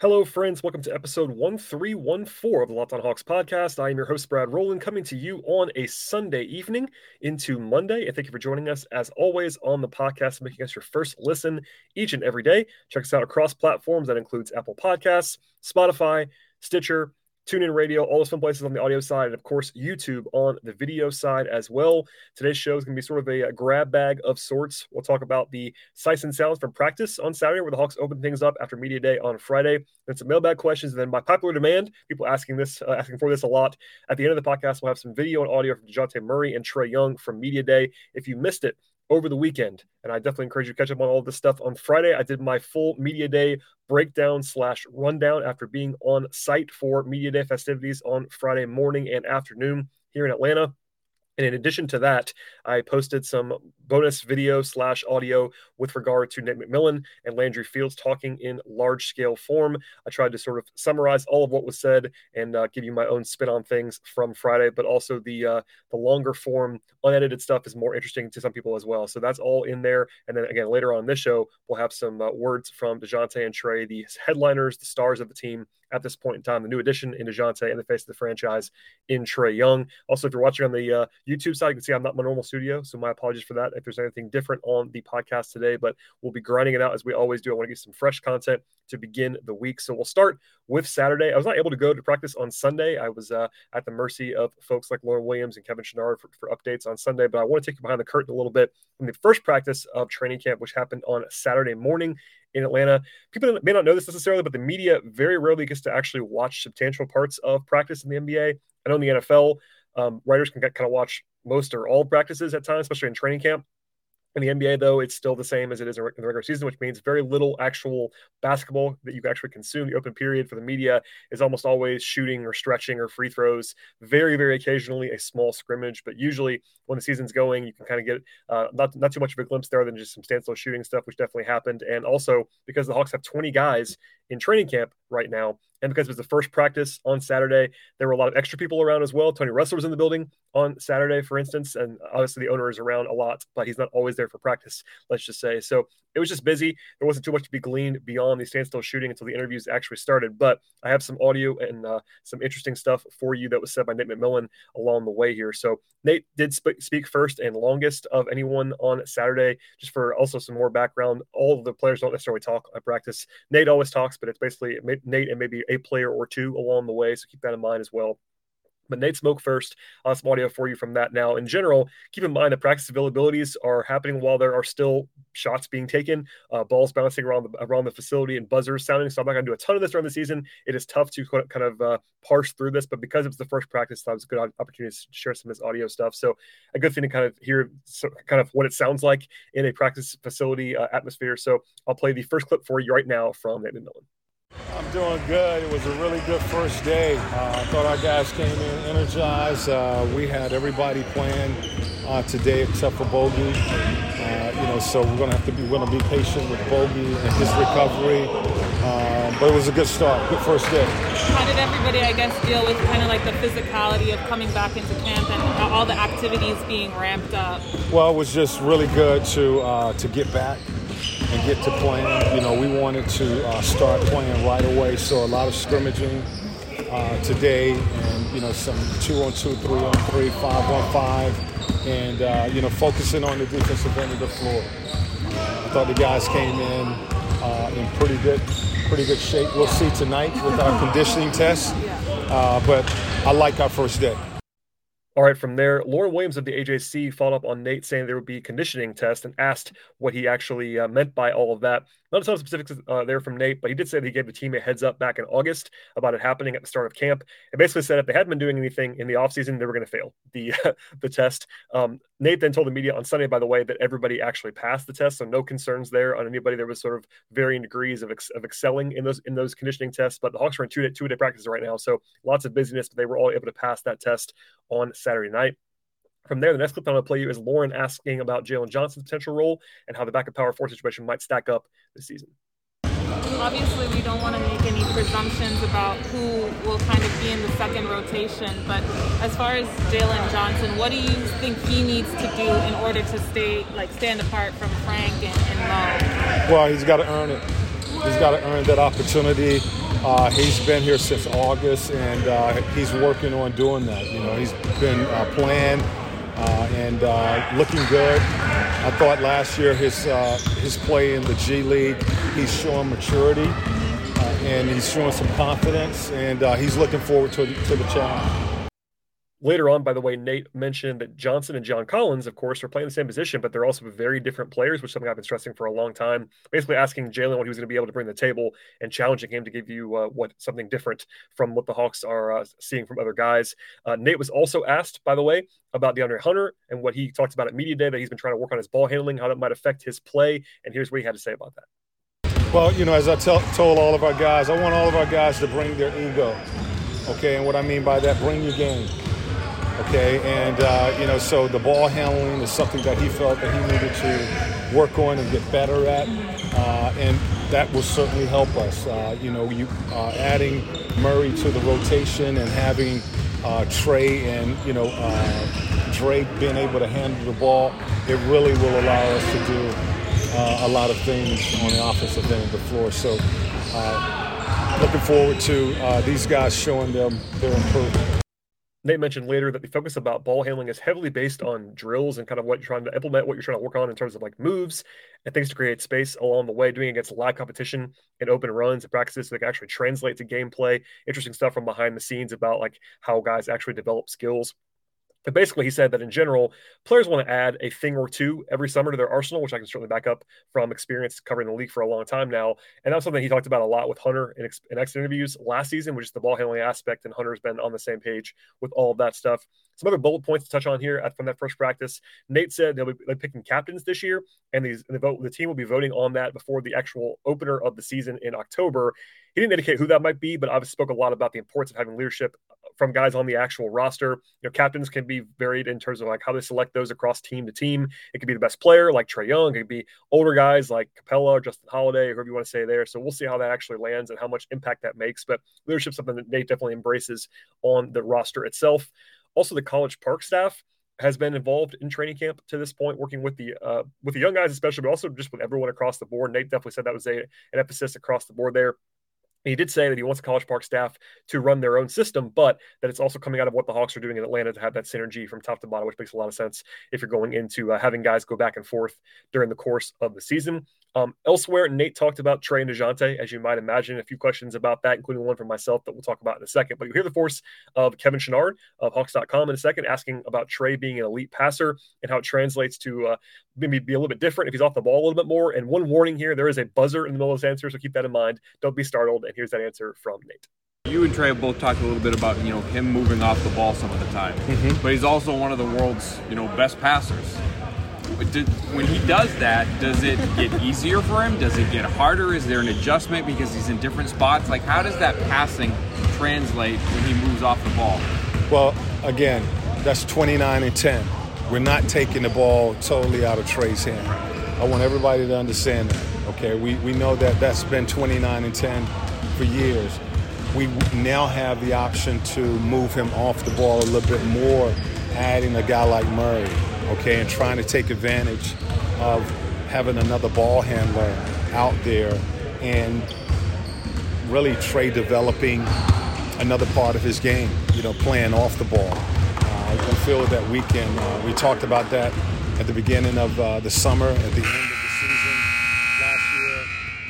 Hello, friends. Welcome to episode 1314 of the Locked On Hawks podcast. I am your host, Brad Rowland, coming to you on a Sunday evening into Monday. And thank you for joining us, as always, on the podcast, making us your first listen each and every day. Check us out across platforms. That includes Apple Podcasts, Spotify, Stitcher, TuneIn Radio, all those fun places on the audio side, and of course, YouTube on the video side as well. Today's show is going to be sort of a, a, grab bag of sorts. We'll talk about the sights and sounds from practice on Saturday, where the Hawks open things up after Media Day on Friday. Then some mailbag questions, and then by popular demand, people asking this, uh, asking for this a lot. At the end of the podcast, we'll have some video and audio from Dejounte Murray and Trae Young from Media Day. If you missed it, over the weekend. And I definitely encourage you to catch up on all of this stuff on Friday. I did my full media day breakdown slash rundown after being on site for media day festivities on Friday morning and afternoon here in Atlanta. And in addition to that, I posted some bonus video slash audio with regard to Nate McMillan and Landry Fields talking in large scale form. I tried to sort of summarize all of what was said and uh, give you my own spin on things from Friday, but also the uh, the longer form unedited stuff is more interesting to some people as well. So that's all in there. And then again, later on this show, we'll have some uh, words from DeJounte and Trae, the headliners, the stars of the team at this point in time, the new addition in DeJounte and the face of the franchise in Trae Young. Also, if you're watching on the uh, YouTube side, you can see I'm not my normal studio. So my apologies for that if there's anything different on the podcast today, but we'll be grinding it out as we always do. I want to get some fresh content to begin the week. So we'll start with Saturday. I was not able to go to practice on Sunday. I was uh, at the mercy of folks like Lauren Williams and Kevin Chouinard for, for, updates on Sunday, but I want to take you behind the curtain a little bit from the first practice of training camp, which happened on Saturday morning in Atlanta. People may not know this necessarily, but the media very rarely gets to actually watch substantial parts of practice in the NBA. I know in the NFL, um, writers can kind of watch most or all practices at times, especially in training camp. In the NBA, though, it's still the same as it is in the regular season, which means very little actual basketball that you actually consume. The open period for the media is almost always shooting or stretching or free throws. Very, very occasionally a small scrimmage, but usually when the season's going, you can kind of get uh, not not too much of a glimpse there than just some standstill shooting stuff, which definitely happened. And also because the Hawks have 20 guys in training camp right now, and because it was the first practice on Saturday, there were a lot of extra people around as well. Tony Ressler was in the building on Saturday, for instance, and obviously the owner is around a lot, but he's not always there for practice, let's just say. So it was just busy. There wasn't too much to be gleaned beyond the standstill shooting until the interviews actually started. But I have some audio and uh, some interesting stuff for you that was said by Nate McMillan along the way here. So Nate did sp- speak first and longest of anyone on Saturday, just for also some more background. All the players don't necessarily talk at practice. Nate always talks, but it's basically Nate and maybe a player or two along the way. So keep that in mind as well. But Nate Smoke first. I'll some audio for you from that now. In general, keep in mind that practice availabilities are happening while there are still shots being taken, uh, balls bouncing around the around the facility, and buzzers sounding. So I'm not going to do a ton of this during the season. It is tough to kind of uh, parse through this, but because it's the first practice, that was a good opportunity to share some of this audio stuff. So a good thing to kind of hear so, kind of what it sounds like in a practice facility uh, atmosphere. So I'll play the first clip for you right now from Nate McMillan. I'm doing good. It was a really good first day. Uh, I thought our guys came in energized. Uh, we had everybody playing uh, today except for Bogey. Uh, you know, so we're gonna have to be we're gonna be patient with Bogey and his recovery. Uh, but it was a good start, good first day. How did everybody, I guess, deal with kind of like the physicality of coming back into camp and all the activities being ramped up? Well, it was just really good to uh, to get back and get to playing. You know, we wanted to uh, start playing right away, so a lot of scrimmaging uh, today, and you know, some two on two, three on three, five on five, and uh, you know, focusing on the defensive end of the floor. I thought the guys came in uh, in pretty good, pretty good shape. We'll see tonight with our conditioning test, uh, but I like our first day. All right, from there, Lauren Williams of the AJC followed up on Nate saying there would be conditioning test and asked what he actually uh, meant by all of that. Not a ton of specifics uh, there from Nate, but he did say that he gave the team a heads up back in August about it happening at the start of camp. And basically said if they hadn't been doing anything in the offseason, they were going to fail the the test. Um, Nate then told the media on Sunday, by the way, that everybody actually passed the test, so no concerns there on anybody. There was sort of varying degrees of, ex- of excelling in those in those conditioning tests. But the Hawks are in two day, two day practices right now, so lots of busyness, but they were all able to pass that test on Saturday night From there, the next clip I'm going to play you is Lauren asking about Jalen Johnson's potential role and how the backup power forward situation might stack up this season. Obviously, we don't want to make any presumptions about who will kind of be in the second rotation. But as far as Jalen Johnson, what do you think he needs to do in order to stay like stand apart from Frank and, and Mo? Well, he's got to earn it. He's got to earn that opportunity. Uh, he's been here since August, and uh, he's working on doing that. You know, he's been uh, playing and uh, looking good. I thought last year his uh, his play in the G League, he's showing maturity uh, and he's showing some confidence, and uh, he's looking forward to, to the challenge. Later on, by the way, Nate mentioned that Johnson and John Collins, of course, are playing the same position, but they're also very different players, which is something I've been stressing for a long time. Basically, asking Jalen what he was going to be able to bring to the table and challenging him to give you uh, what something different from what the Hawks are uh, seeing from other guys. Uh, Nate was also asked, by the way, about DeAndre Hunter and what he talked about at media day that he's been trying to work on his ball handling, how that might affect his play, and here's what he had to say about that. Well, you know, as I told all of our guys, I want all of our guys to bring their ego. Okay, and what I mean by that, bring your game Okay, and uh, you know, so the ball handling is something that he felt that he needed to work on and get better at, uh, and that will certainly help us. Uh, you know, you uh, adding Murray to the rotation and having uh, Trae and you know uh, Drake being able to handle the ball, it really will allow us to do a lot of things on the offensive end of the floor. So. Looking forward to these guys showing them their improvement. Nate mentioned later that the focus about ball handling is heavily based on drills and kind of what you're trying to implement, what you're trying to work on in terms of like moves and things to create space along the way, doing against live competition and open runs and practices that actually translate to gameplay. Interesting stuff from behind the scenes about like how guys actually develop skills basically, he said that in general, players want to add a thing or two every summer to their arsenal, which I can certainly back up from experience covering the league for a long time now. And that's something he talked about a lot with Hunter in, in exit interviews last season, which is the ball handling aspect. And Hunter's been on the same page with all of that stuff. Some other bullet points to touch on here from that first practice. Nate said they'll be picking captains this year, and these the vote the team will be voting on that before the actual opener of the season in October. He didn't indicate who that might be, but obviously spoke a lot about the importance of having leadership from guys on the actual roster. You know, captains can be varied in terms of like how they select those across team to team. It could be the best player like Trae Young. It could be older guys like Capela or Justin Holiday, whoever you want to say there. So we'll see how that actually lands and how much impact that makes. But leadership something that Nate definitely embraces on the roster itself. Also, the College Park staff has been involved in training camp to this point, working with the uh, with the young guys especially, but also just with everyone across the board. Nate definitely said that was a, an emphasis across the board there. He did say that he wants the College Park staff to run their own system, but that it's also coming out of what the Hawks are doing in Atlanta to have that synergy from top to bottom, which makes a lot of sense if you're going into uh, having guys go back and forth during the course of the season. Um, elsewhere, Nate talked about Trae and DeJounte, as you might imagine. A few questions about that, including one from myself that we'll talk about in a second. But you'll hear the force of Kevin Chouinard of Hawks.com in a second, asking about Trae being an elite passer and how it translates to uh, maybe be a little bit different if he's off the ball a little bit more. And one warning here there is a buzzer in the middle of this answer, so keep that in mind. Don't be startled. And here's that answer from Nate. You and Trae both talked a little bit about you know him moving off the ball some of the time, mm-hmm. but he's also one of the world's you know best passers when he does that, does it get easier for him? Does it get harder? Is there an adjustment because he's in different spots? Like, how does that passing translate when he moves off the ball? Well, again, that's 29 and 10. We're not taking the ball totally out of Trae's hand. I want everybody to understand that. Okay, we, we know that that's been 29 and 10 for years. We now have the option to move him off the ball a little bit more, adding a guy like Murray okay, and trying to take advantage of having another ball handler out there and really Trae developing another part of his game, you know, playing off the ball. Feel that we can, uh, we talked about that at the beginning of uh, the summer, at the end of the season last year.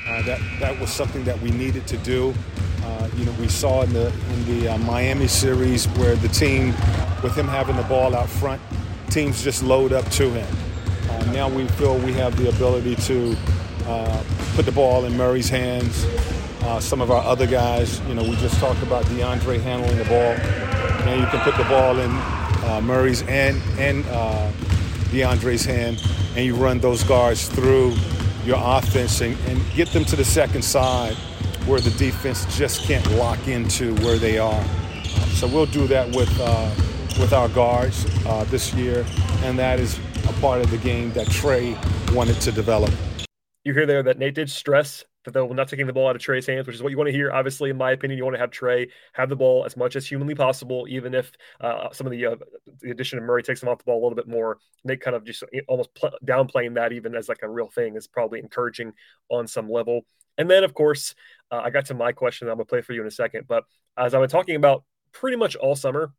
Uh, that, that was something that we needed to do. Uh, you know, we saw in the, in the uh, Miami series where the team, with him having the ball out front, teams just load up to him. Uh, now we feel we have the ability to put the ball in Murray's hands. Some of our other guys, you know, we just talked about DeAndre handling the ball. Now you can put the ball in uh, Murray's and and uh, DeAndre's hand, and you run those guards through your offense and, and get them to the second side where the defense just can't lock into where they are. So we'll do that with uh, with our guards uh, this year, and that is a part of the game that Trae wanted to develop. You hear there that Nate did stress they're not taking the ball out of Trae's hands, which is what you want to hear. Obviously, in my opinion, you want to have Trae have the ball as much as humanly possible, even if uh, some of the, uh, the addition of Murray takes him off the ball a little bit more. Nate kind of just almost pl- downplaying that, even as like a real thing, is probably encouraging on some level. And then, of course, uh, I got to my question. I'm gonna play for you in a second, but as I've been talking about pretty much all summer,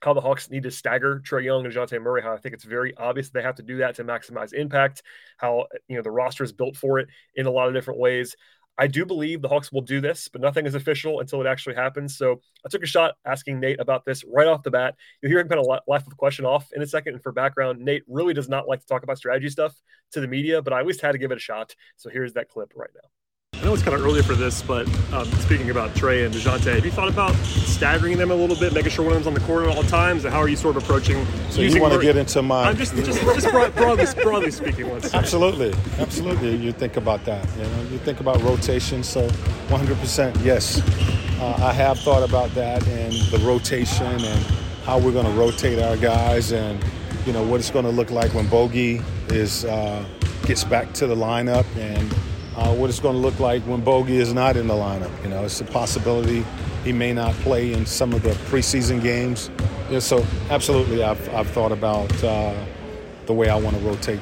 how the Hawks need to stagger Trae Young and Dejounte Murray. How I think it's very obvious they have to do that to maximize impact. How you know the roster is built for it in a lot of different ways. I do believe the Hawks will do this, but nothing is official until it actually happens. So I took a shot asking Nate about this right off the bat. You'll hear him kind of laugh the question off in a second. And for background, Nate really does not like to talk about strategy stuff to the media, but I at least had to give it a shot. So here's that clip right now. I know it's kind of early for this, but um, speaking about Trae and Dejounte, have you thought about staggering them a little bit, making sure one of them's on the court at all times? And how are you sort of approaching? So you want to get into my? I'm just just, just broadly, broadly speaking. Let's say. Absolutely, absolutely. You think about that. You know, you think about rotation. So, 100%, yes, uh, I have thought about that and the rotation and how we're going to rotate our guys and you know what it's going to look like when Bogey is uh, gets back to the lineup and uh, what it's going to look like when Bogey is not in the lineup. You know, it's a possibility he may not play in some of the preseason games. Yeah, so absolutely, I've, I've thought about uh, the way I want to rotate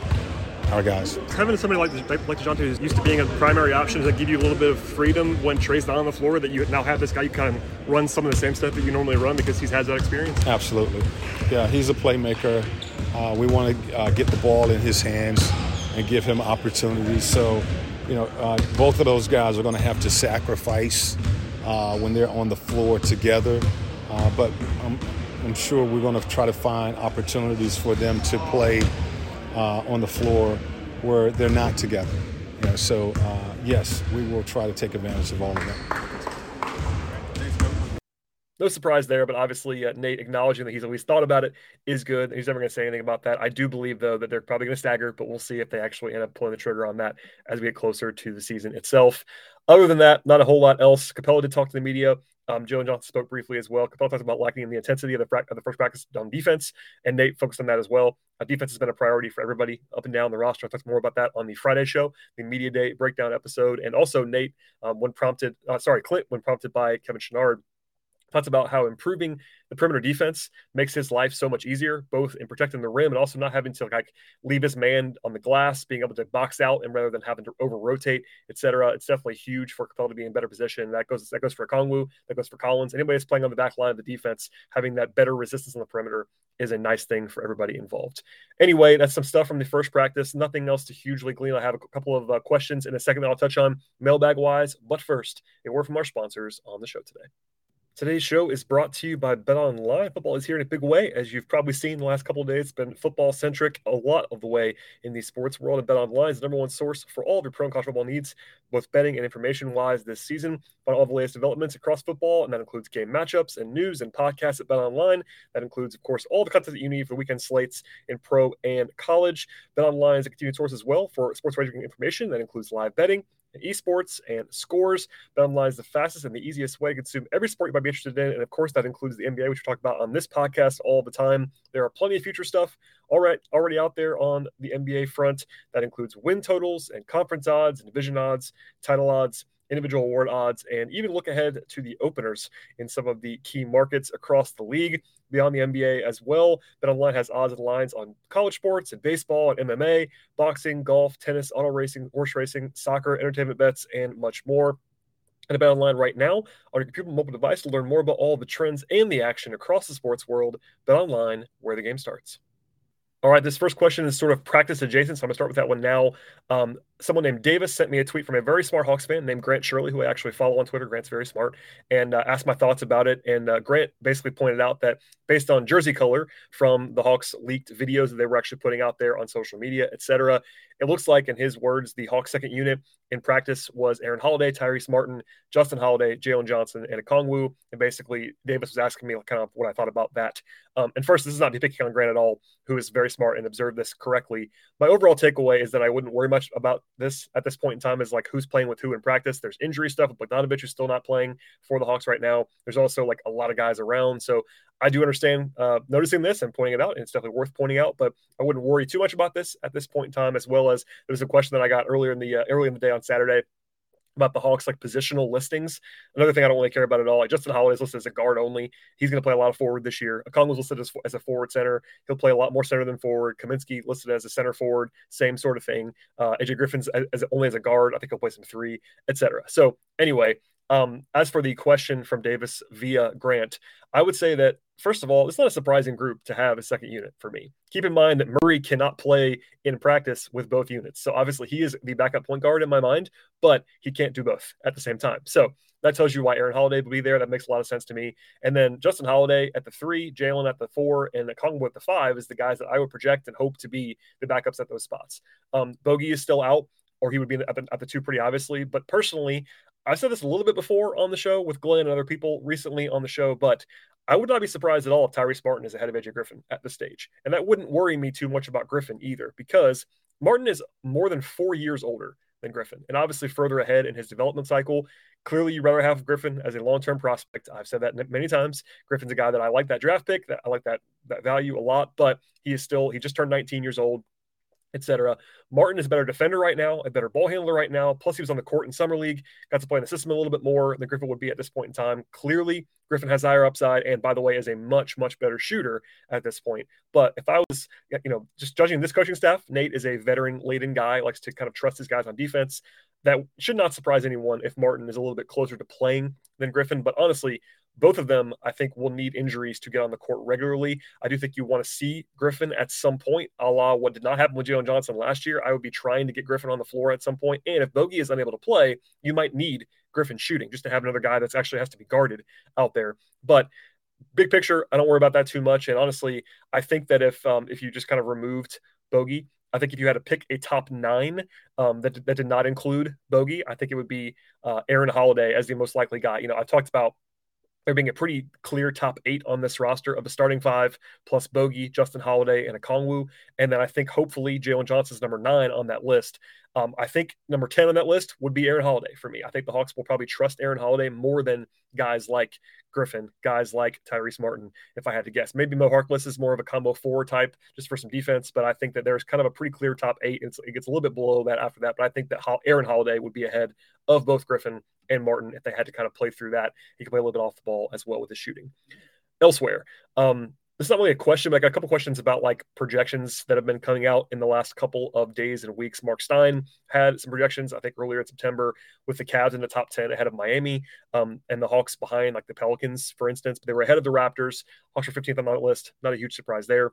our guys. Having somebody like like Dejounte who's used to being a primary option, does that give you a little bit of freedom when Trae's not on the floor? That you now have this guy you kind of run some of the same stuff that you normally run because he's has that experience. Absolutely, yeah, he's a playmaker. Uh, we want to uh, get the ball in his hands and give him opportunities. So you know, uh, both of those guys are going to have to sacrifice uh, when they're on the floor together. Uh, but I'm, I'm, sure we're going to try to find opportunities for them to play uh, on the floor where they're not together. You know, so uh, yes, we will try to take advantage of all of that no surprise there, but obviously uh, Nate acknowledging that he's at least thought about it is good. He's never going to say anything about that. I do believe though that they're probably going to stagger, but we'll see if they actually end up pulling the trigger on that as we get closer to the season itself. Other than that, not a whole lot else. Capela did talk to the media. Um, Jalen Johnson spoke briefly as well. Capela talked about lacking in the intensity of the, fra- of the first practice on defense, and Nate focused on that as well. Uh, defense has been a priority for everybody up and down the roster. I talked more about that on the Friday show, the media day breakdown episode, and also Nate, um, when prompted, uh, sorry, Clint, when prompted by Kevin Chouinard, talks about how improving the perimeter defense makes his life so much easier, both in protecting the rim and also not having to like leave his man on the glass, being able to box out and rather than having to over rotate, etc. It's definitely huge for Capela to be in better position. That goes that goes for Kongwu, that goes for Collins. Anybody that's playing on the back line of the defense, having that better resistance on the perimeter is a nice thing for everybody involved. Anyway, that's some stuff from the first practice. Nothing else to hugely glean. I have a couple of uh, questions in a second that I'll touch on mailbag wise, but first, a word from our sponsors on the show today. Today's show is brought to you by Bet Online. Football is here in a big way, as you've probably seen the last couple of days. It's been football centric a lot of the way in the sports world. And Bet Online is the number one source for all of your pro and college football needs, both betting and information wise this season. Find all the latest developments across football, and that includes game matchups and news and podcasts at Bet Online. That includes, of course, all the content that you need for weekend slates in pro and college. Bet Online is a continued source as well for sports wagering information. That includes live betting esports and scores. BetOnline is the fastest and the easiest way to consume every sport you might be interested in. And of course, that includes the NBA, which we talk about on this podcast all the time. There are plenty of future stuff already, already out there on the NBA front. That includes win totals and conference odds and division odds, title odds individual award odds, and even look ahead to the openers in some of the key markets across the league beyond the NBA as well. BetOnline has odds and lines on college sports and baseball and MMA, boxing, golf, tennis, auto racing, horse racing, soccer, entertainment bets, and much more. And Bet Online right now on your computer mobile device to learn more about all the trends and the action across the sports world. Bet Online, where the game starts. All right, this first question is sort of practice adjacent, so I'm gonna start with that one now. Um, someone named Davis sent me a tweet from a very smart Hawks fan named Grant Shirley, who I actually follow on Twitter. Grant's very smart, and uh, asked my thoughts about it. And uh, Grant basically pointed out that based on jersey color from the Hawks leaked videos that they were actually putting out there on social media, etc., it looks like, in his words, the Hawks second unit in practice was Aaron Holiday, Tyrese Martin, Justin Holiday, Jalen Johnson, and Okongwu. And basically, Davis was asking me kind of what I thought about that. Um, and first, this is not depicting on Grant at all, who is very smart and observed this correctly. My overall takeaway is that I wouldn't worry much about this at this point in time is like who's playing with who in practice. There's injury stuff. Bogdanovich is still not playing for the Hawks right now. There's also like a lot of guys around. So I do understand uh, noticing this and pointing it out. And it's definitely worth pointing out, but I wouldn't worry too much about this at this point in time, as well as there was a question that I got earlier in the uh, early in the day on Saturday about the Hawks like positional listings. Another thing I don't really care about at all. Like Justin Holiday is listed as a guard only. He's going to play a lot of forward this year. Okongwu was listed as, as, a forward center. He'll play a lot more center than forward. Kaminsky listed as a center forward. Same sort of thing. Uh, AJ Griffin's as, as, only as a guard. I think he'll play some three, etc. So anyway, um, as for the question from Davis via Grant, I would say that first of all, it's not a surprising group to have a second unit for me. Keep in mind that Murray cannot play in practice with both units. So obviously he is the backup point guard in my mind, but he can't do both at the same time. So that tells you why Aaron Holiday will be there. That makes a lot of sense to me. And then Justin Holiday at the three, Jalen at the four, and the Okongwu at the five is the guys that I would project and hope to be the backups at those spots. Um, Bogey is still out, or he would be at the, at the two pretty obviously. But personally, I said this a little bit before on the show with Glenn and other people recently on the show, but I would not be surprised at all if Tyrese Martin is ahead of AJ Griffin at this stage. And that wouldn't worry me too much about Griffin either, because Martin is more than four years older than Griffin and obviously further ahead in his development cycle. Clearly, you rather have Griffin as a long term prospect. I've said that many times. Griffin's a guy that I like that draft pick, that I like that, that value a lot, but he is still, he just turned 19 years old etc. Martin is a better defender right now, a better ball handler right now. Plus, he was on the court in summer league, got to play in the system a little bit more than Griffin would be at this point in time. Clearly, Griffin has higher upside, and by the way, is a much much better shooter at this point. But if I was, you know, just judging this coaching staff, Nate is a veteran laden guy, likes to kind of trust his guys on defense. That should not surprise anyone if Martin is a little bit closer to playing than Griffin. But honestly, both of them, I think, will need injuries to get on the court regularly. I do think you want to see Griffin at some point, a la what did not happen with Jalen Johnson last year. I would be trying to get Griffin on the floor at some point. And if Bogey is unable to play, you might need Griffin shooting just to have another guy that's actually has to be guarded out there. But big picture, I don't worry about that too much. And honestly, I think that if um, if you just kind of removed Bogey, I think if you had to pick a top nine um, that, that did not include Bogey, I think it would be uh, Aaron Holiday as the most likely guy. You know, I've talked about there being a pretty clear top eight on this roster of the starting five, plus Bogey, Justin Holiday, and Okongwu. And then I think hopefully Jalen Johnson's number nine on that list. Um, I think number 10 on that list would be Aaron Holiday for me. I think the Hawks will probably trust Aaron Holiday more than guys like Griffin, guys like Tyrese Martin, if I had to guess. Maybe Mo Harkless is more of a combo four type just for some defense, but I think that there's kind of a pretty clear top eight. It's, it gets a little bit below that after that, but I think that Aaron Holiday would be ahead of both Griffin and Martin if they had to kind of play through that. He could play a little bit off the ball as well with his shooting. Elsewhere, um, this is not really a question, but I got a couple questions about like projections that have been coming out in the last couple of days and weeks. Marc Stein had some projections, I think, earlier in September with the Cavs in the top 10 ahead of Miami um, and the Hawks behind, like the Pelicans, for instance. But they were ahead of the Raptors. Hawks are 15th on that list. Not a huge surprise there.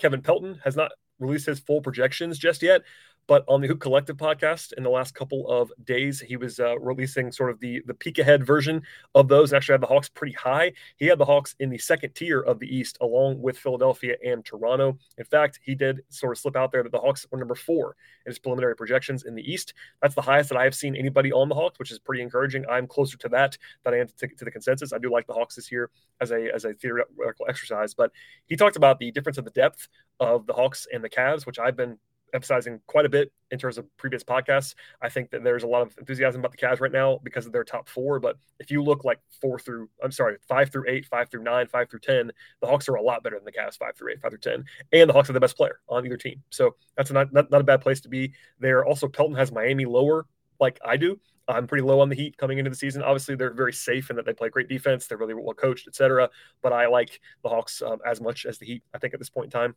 Kevin Pelton has not released his full projections just yet, but on the Hoop Collective podcast in the last couple of days, he was uh, releasing sort of the the peek ahead version of those. Actually, had the Hawks pretty high. He had the Hawks in the second tier of the East, along with Philadelphia and Toronto. In fact, he did sort of slip out there that the Hawks were number four in his preliminary projections in the East. That's the highest that I have seen anybody on the Hawks, which is pretty encouraging. I'm closer to that than I am to, to the consensus. I do like the Hawks this year as a as a theoretical exercise, but he talked about the difference of the depth of the Hawks and the Cavs, which I've been emphasizing quite a bit in terms of previous podcasts. I think that there's a lot of enthusiasm about the Cavs right now because of their top four. But if you look like four through, I'm sorry, five through eight, five through nine, five through 10, the Hawks are a lot better than the Cavs, five through eight, five through 10. And the Hawks are the best player on either team. So that's not, not, not a bad place to be there. Also, Pelton has Miami lower like I do. I'm pretty low on the Heat coming into the season. Obviously, they're very safe in that they play great defense. They're really well coached, etc. But I like the Hawks um, as much as the Heat. I think at this point in time.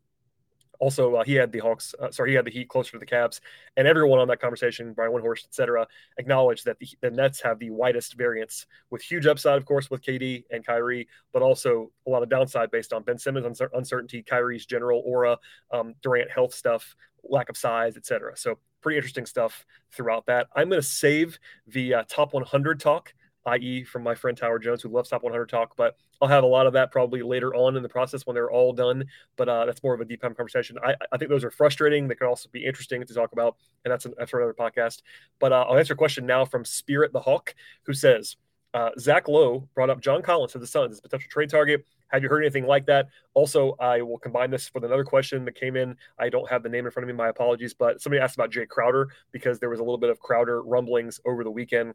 Also, uh, he had the Hawks, uh, sorry, he had the Heat closer to the Cavs, and everyone on that conversation, Brian Windhorst, et cetera, acknowledged that the, the, Nets have the widest variance with huge upside, of course, with KD and Kyrie, but also a lot of downside based on Ben Simmons' uncertainty, Kyrie's general aura, um, Durant health stuff, lack of size, et cetera. So, pretty interesting stuff throughout that. I'm going to save the uh, top 100 talk i.e., from my friend Tower Jones, who loves Top 100 talk. But I'll have a lot of that probably later on in the process when they're all done. But uh, that's more of a deep time conversation. I, I think those are frustrating. They could also be interesting to talk about, and that's, an, that's for another podcast. But uh, I'll answer a question now from Spirit the Hawk, who says, uh, Zach Lowe brought up John Collins of the Suns as a potential trade target. Have you heard anything like that? Also, I will combine this with another question that came in. I don't have the name in front of me. My apologies, but somebody asked about Jae Crowder because there was a little bit of Crowder rumblings over the weekend.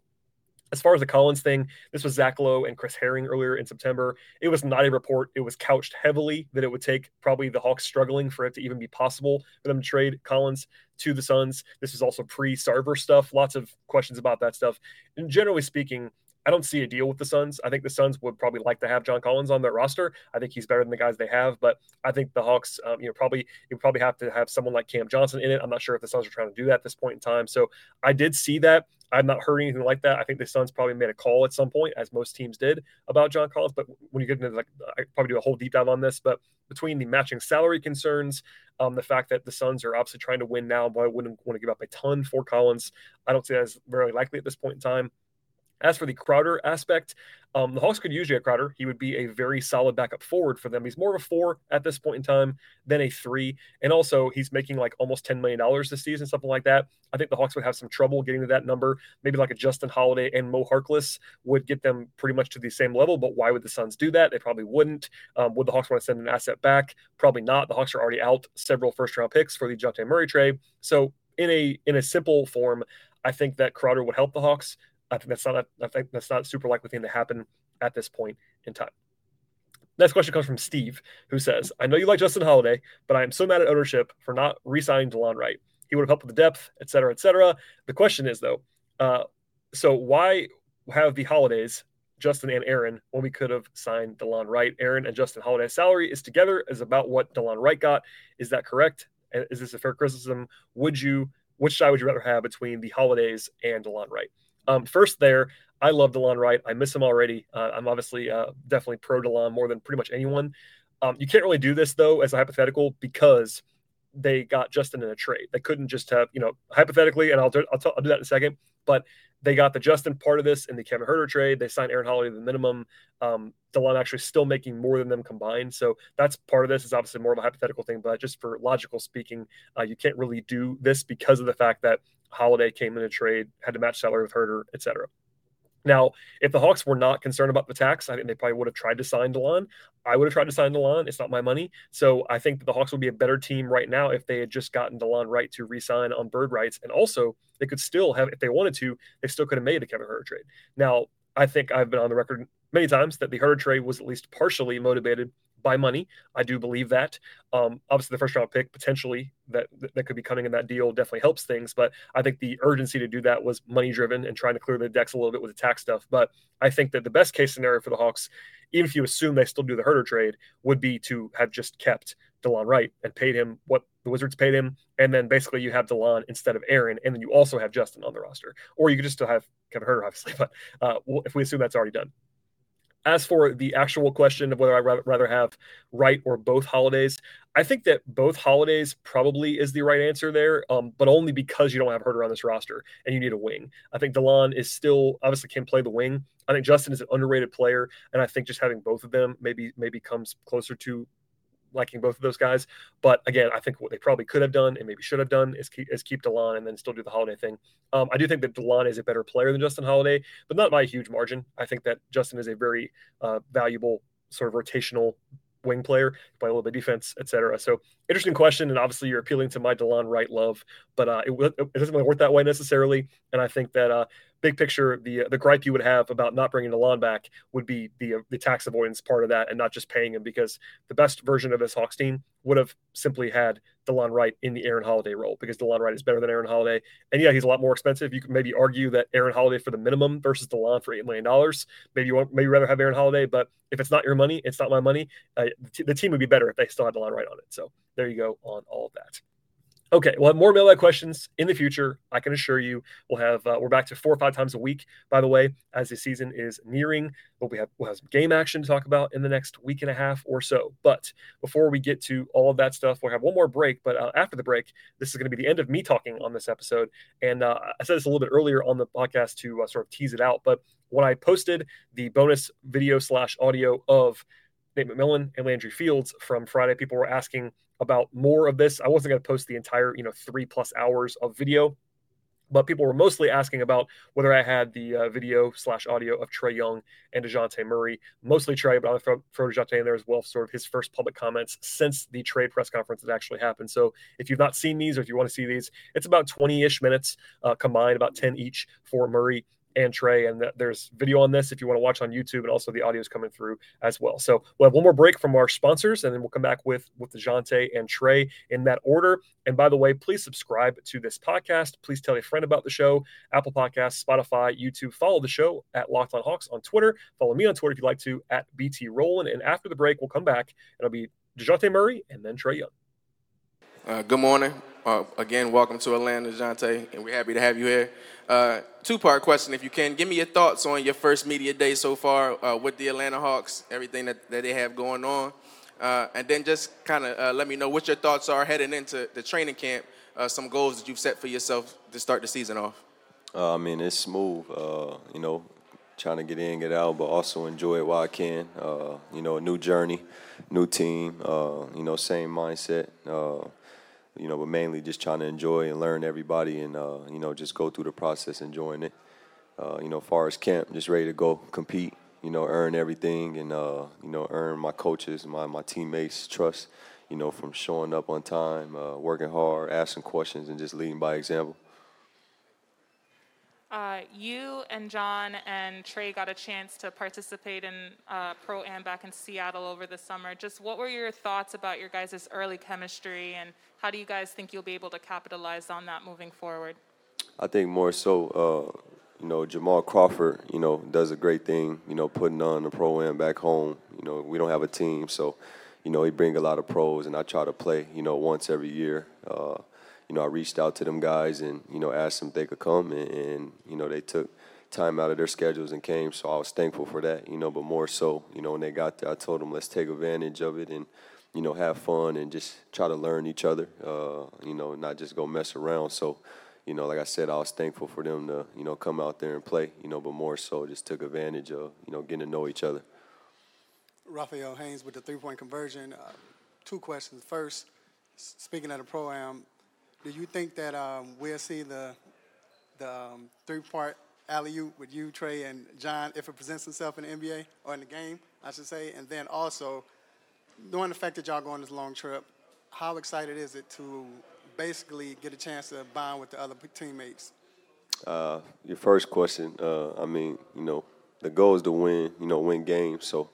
As far as the Collins thing, this was Zach Lowe and Chris Herring earlier in September. It was not a report. It was couched heavily that it would take probably the Hawks struggling for it to even be possible for them to trade Collins to the Suns. This is also pre Sarver stuff. Lots of questions about that stuff. And generally speaking, I don't see a deal with the Suns. I think the Suns would probably like to have John Collins on their roster. I think he's better than the guys they have, but I think the Hawks, um, you know, probably you probably have to have someone like Cam Johnson in it. I'm not sure if the Suns are trying to do that at this point in time. So I did see that. I've not heard anything like that. I think the Suns probably made a call at some point, as most teams did, about John Collins. But when you get into like, I probably do a whole deep dive on this. But between the matching salary concerns, um, the fact that the Suns are obviously trying to win now, but I wouldn't want to give up a ton for Collins. I don't see that as very likely at this point in time. As for the Crowder aspect, um, the Hawks could use Jae Crowder. He would be a very solid backup forward for them. He's more of a four at this point in time than a three. And also, he's making like almost $10 million this season, something like that. I think the Hawks would have some trouble getting to that number. Maybe like a Justin Holiday and Mo Harkless would get them pretty much to the same level. But why would the Suns do that? They probably wouldn't. Um, would the Hawks want to send an asset back? Probably not. The Hawks are already out several first round picks for the Dejounte Murray trade. So, in a in a simple form, I think that Crowder would help the Hawks. I think that's not I think that's not super likely thing to happen at this point in time. Next question comes from Steve, who says, I know you like Justin Holiday, but I am so mad at ownership for not re-signing DeLon Wright. He would have helped with the depth, et cetera, et cetera. The question is though, uh, so why have the holidays Justin and Aaron when we could have signed DeLon Wright? Aaron and Justin Holiday's salary is together is about what DeLon Wright got. Is that correct? Is this a fair criticism? Would you which side would you rather have between the holidays and DeLon Wright? Um, first, there, I love DeLon Wright. I miss him already. Uh, I'm obviously uh, definitely pro DeLon more than pretty much anyone. Um, you can't really do this though as a hypothetical because they got Justin in a trade. They couldn't just have you know hypothetically, and I'll I'll, t- I'll do that in a second. But they got the Justin part of this in the Kevin Huerter trade. They signed Aaron Holiday to the minimum. Um, DeLon actually still making more than them combined. So that's part of this. is obviously more of a hypothetical thing, but just for logical speaking, uh, you can't really do this because of the fact that Holiday came in a trade, had to match salary with Huerter, etc. Now, if the Hawks were not concerned about the tax, I think they probably would have tried to sign DeLon. I would have tried to sign DeLon. It's not my money. So I think that the Hawks would be a better team right now if they had just gotten DeLon Wright to re-sign on bird rights. And also, they could still have, if they wanted to, they still could have made a Kevin Huerter trade. Now, I think I've been on the record many times that the Huerter trade was at least partially motivated by money. I do believe that. Um, obviously, the first round pick potentially that that could be coming in that deal definitely helps things. But I think the urgency to do that was money driven and trying to clear the decks a little bit with the tax stuff. But I think that the best case scenario for the Hawks, even if you assume they still do the Huerter trade, would be to have just kept DeLon Wright and paid him what the Wizards paid him, and then basically you have DeLon instead of Aaron, and then you also have Justin on the roster, or you could just still have Kevin Huerter, obviously. But uh, if we assume that's already done. As for the actual question of whether I'd rather have Wright or both holidays, I think that both holidays probably is the right answer there, um, but only because you don't have Huerter on this roster and you need a wing. I think DeLon is still obviously can play the wing. I think Justin is an underrated player, and I think just having both of them maybe maybe comes closer to liking both of those guys. But again, I think what they probably could have done and maybe should have done is keep, is keep DeLon and then still do the Holiday thing. Um, I do think that DeLon is a better player than Justin Holiday, but not by a huge margin. I think that Justin is a very uh, valuable sort of rotational wing player, play a little bit defense, etc. So interesting question, and obviously you're appealing to my DeLon Wright love, but uh, it, it, doesn't really work that way necessarily. And I think that uh, big picture, the the gripe you would have about not bringing DeLon back would be the the tax avoidance part of that, and not just paying him because the best version of this Hawks team would have simply had DeLon Wright in the Aaron Holiday role because DeLon Wright is better than Aaron Holiday, and yeah, he's a lot more expensive. You could maybe argue that Aaron Holiday for the minimum versus DeLon for eight million dollars. Maybe you want maybe rather have Aaron Holiday, but if it's not your money, it's not my money. Uh, the, t- the team would be better if they still had DeLon Wright on it. So there you go on all of that. Okay, we'll have more mailbag questions in the future. I can assure you, we'll have uh, we're back to four or five times a week. By the way, as the season is nearing, but we'll have we'll have some game action to talk about in the next week and a half or so. But before we get to all of that stuff, we'll have one more break. But uh, after the break, this is going to be the end of me talking on this episode. And uh, I said this a little bit earlier on the podcast to uh, sort of tease it out. But when I posted the bonus video slash audio of Nate McMillan and Landry Fields from Friday, people were asking about more of this. I wasn't going to post the entire, you know, three plus hours of video, but people were mostly asking about whether I had the uh, video slash audio of Trae Young and Dejounte Murray. Mostly Trae, but I'll throw, throw Dejounte in there as well, sort of his first public comments since the trade press conference that actually happened. So if you've not seen these or if you want to see these, it's about 20 ish minutes uh, combined, about 10 each for Murray and Trae. And there's video on this if you want to watch on YouTube, and also the audio is coming through as well. So we'll have one more break from our sponsors, and then we'll come back with with Dejounte and Trae in that order. And by the way, please subscribe to this podcast. Please tell a friend about the show. Apple Podcasts, Spotify, YouTube. Follow the show at Locked On Hawks on Twitter. Follow me on Twitter if you'd like to at BT Rowland. And after the break, we'll come back and it'll be Dejounte Murray and then Trae Young. Uh, good morning. Uh, again, welcome to Atlanta, Dejounte, and we're happy to have you here. Uh, two-part question, if you can. Give me your thoughts on your first media day so far uh, with the Atlanta Hawks, everything that, that they have going on. Uh, and then just kind of uh, let me know what your thoughts are heading into the training camp, uh, some goals that you've set for yourself to start the season off. I mean, it's smooth, you know, trying to get in, get out, but also enjoy it while I can. you know, a new journey, new team, you know, same mindset you know, but mainly just trying to enjoy and learn everybody and, uh, you know, just go through the process, enjoying it. Uh, you know, far as camp, just ready to go compete, you know, earn everything and, uh, you know, earn my coaches, my, my teammates' trust, you know, from showing up on time, uh, working hard, asking questions, and just leading by example. Uh, you and John and Trae got a chance to participate in uh, Pro Am back in Seattle over the summer. Just what were your thoughts about your guys' early chemistry, and how do you guys think you'll be able to capitalize on that moving forward? I think more so, uh, you know, Jamal Crawford, you know, does a great thing, you know, putting on the Pro Am back home. You know, we don't have a team, so, you know, he bring a lot of pros, and I try to play, you know, once every year. Uh, you know, I reached out to them guys and, you know, asked them if they could come and, and, you know, they took time out of their schedules and came. So I was thankful for that, you know, but more so, you know, when they got there, I told them, let's take advantage of it and, you know, have fun and just try to learn each other, uh, you know, not just go mess around. So, you know, like I said, I was thankful for them to, you know, come out there and play, you know, but more so just took advantage of, you know, getting to know each other. Raphael Haynes with the three point conversion. Uh, two questions. First, speaking of the pro am, do you think that um, we'll see the the um, three part alley oop with you, Trae, and John if it presents itself in the NBA or in the game, I should say? And then also, knowing the fact that y'all going on this long trip, how excited is it to basically get a chance to bond with the other teammates? Uh, your first question, uh, I mean, you know, the goal is to win, you know, win games. So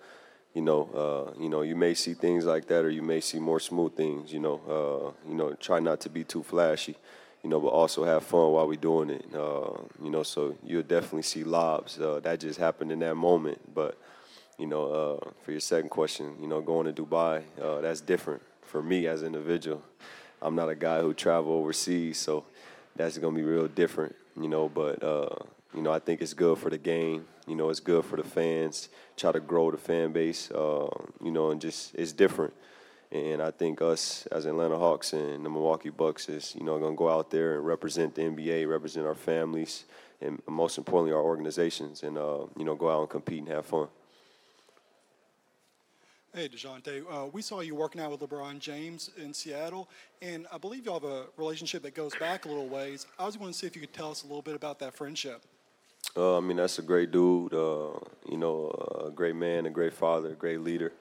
you know, uh, you know, you may see things like that, or you may see more smooth things. You know, uh, you know, try not to be too flashy, you know, but also have fun while we're doing it. Uh, you know, so you'll definitely see lobs. Uh, that just happened in that moment. But you know, uh, for your second question, you know, going to Dubai, uh, that's different for me as an individual. I'm not a guy who travel overseas, so that's gonna be real different. You know, but you know, I think it's good for the game. You know, it's good for the fans. Try to grow the fan base. Uh, you know, and just it's different. And I think us as Atlanta Hawks and the Milwaukee Bucks is, you know, going to go out there and represent the NBA, represent our families, and most importantly, our organizations, and uh, you know, go out and compete and have fun. Hey, DeJounte. Uh, we saw you working out with LeBron James in Seattle, and I believe you have a relationship that goes back a little ways. I was going to see if you could tell us a little bit about that friendship. Uh, I mean, that's a great dude. Uh, you know, a great man, a great father, a great leader,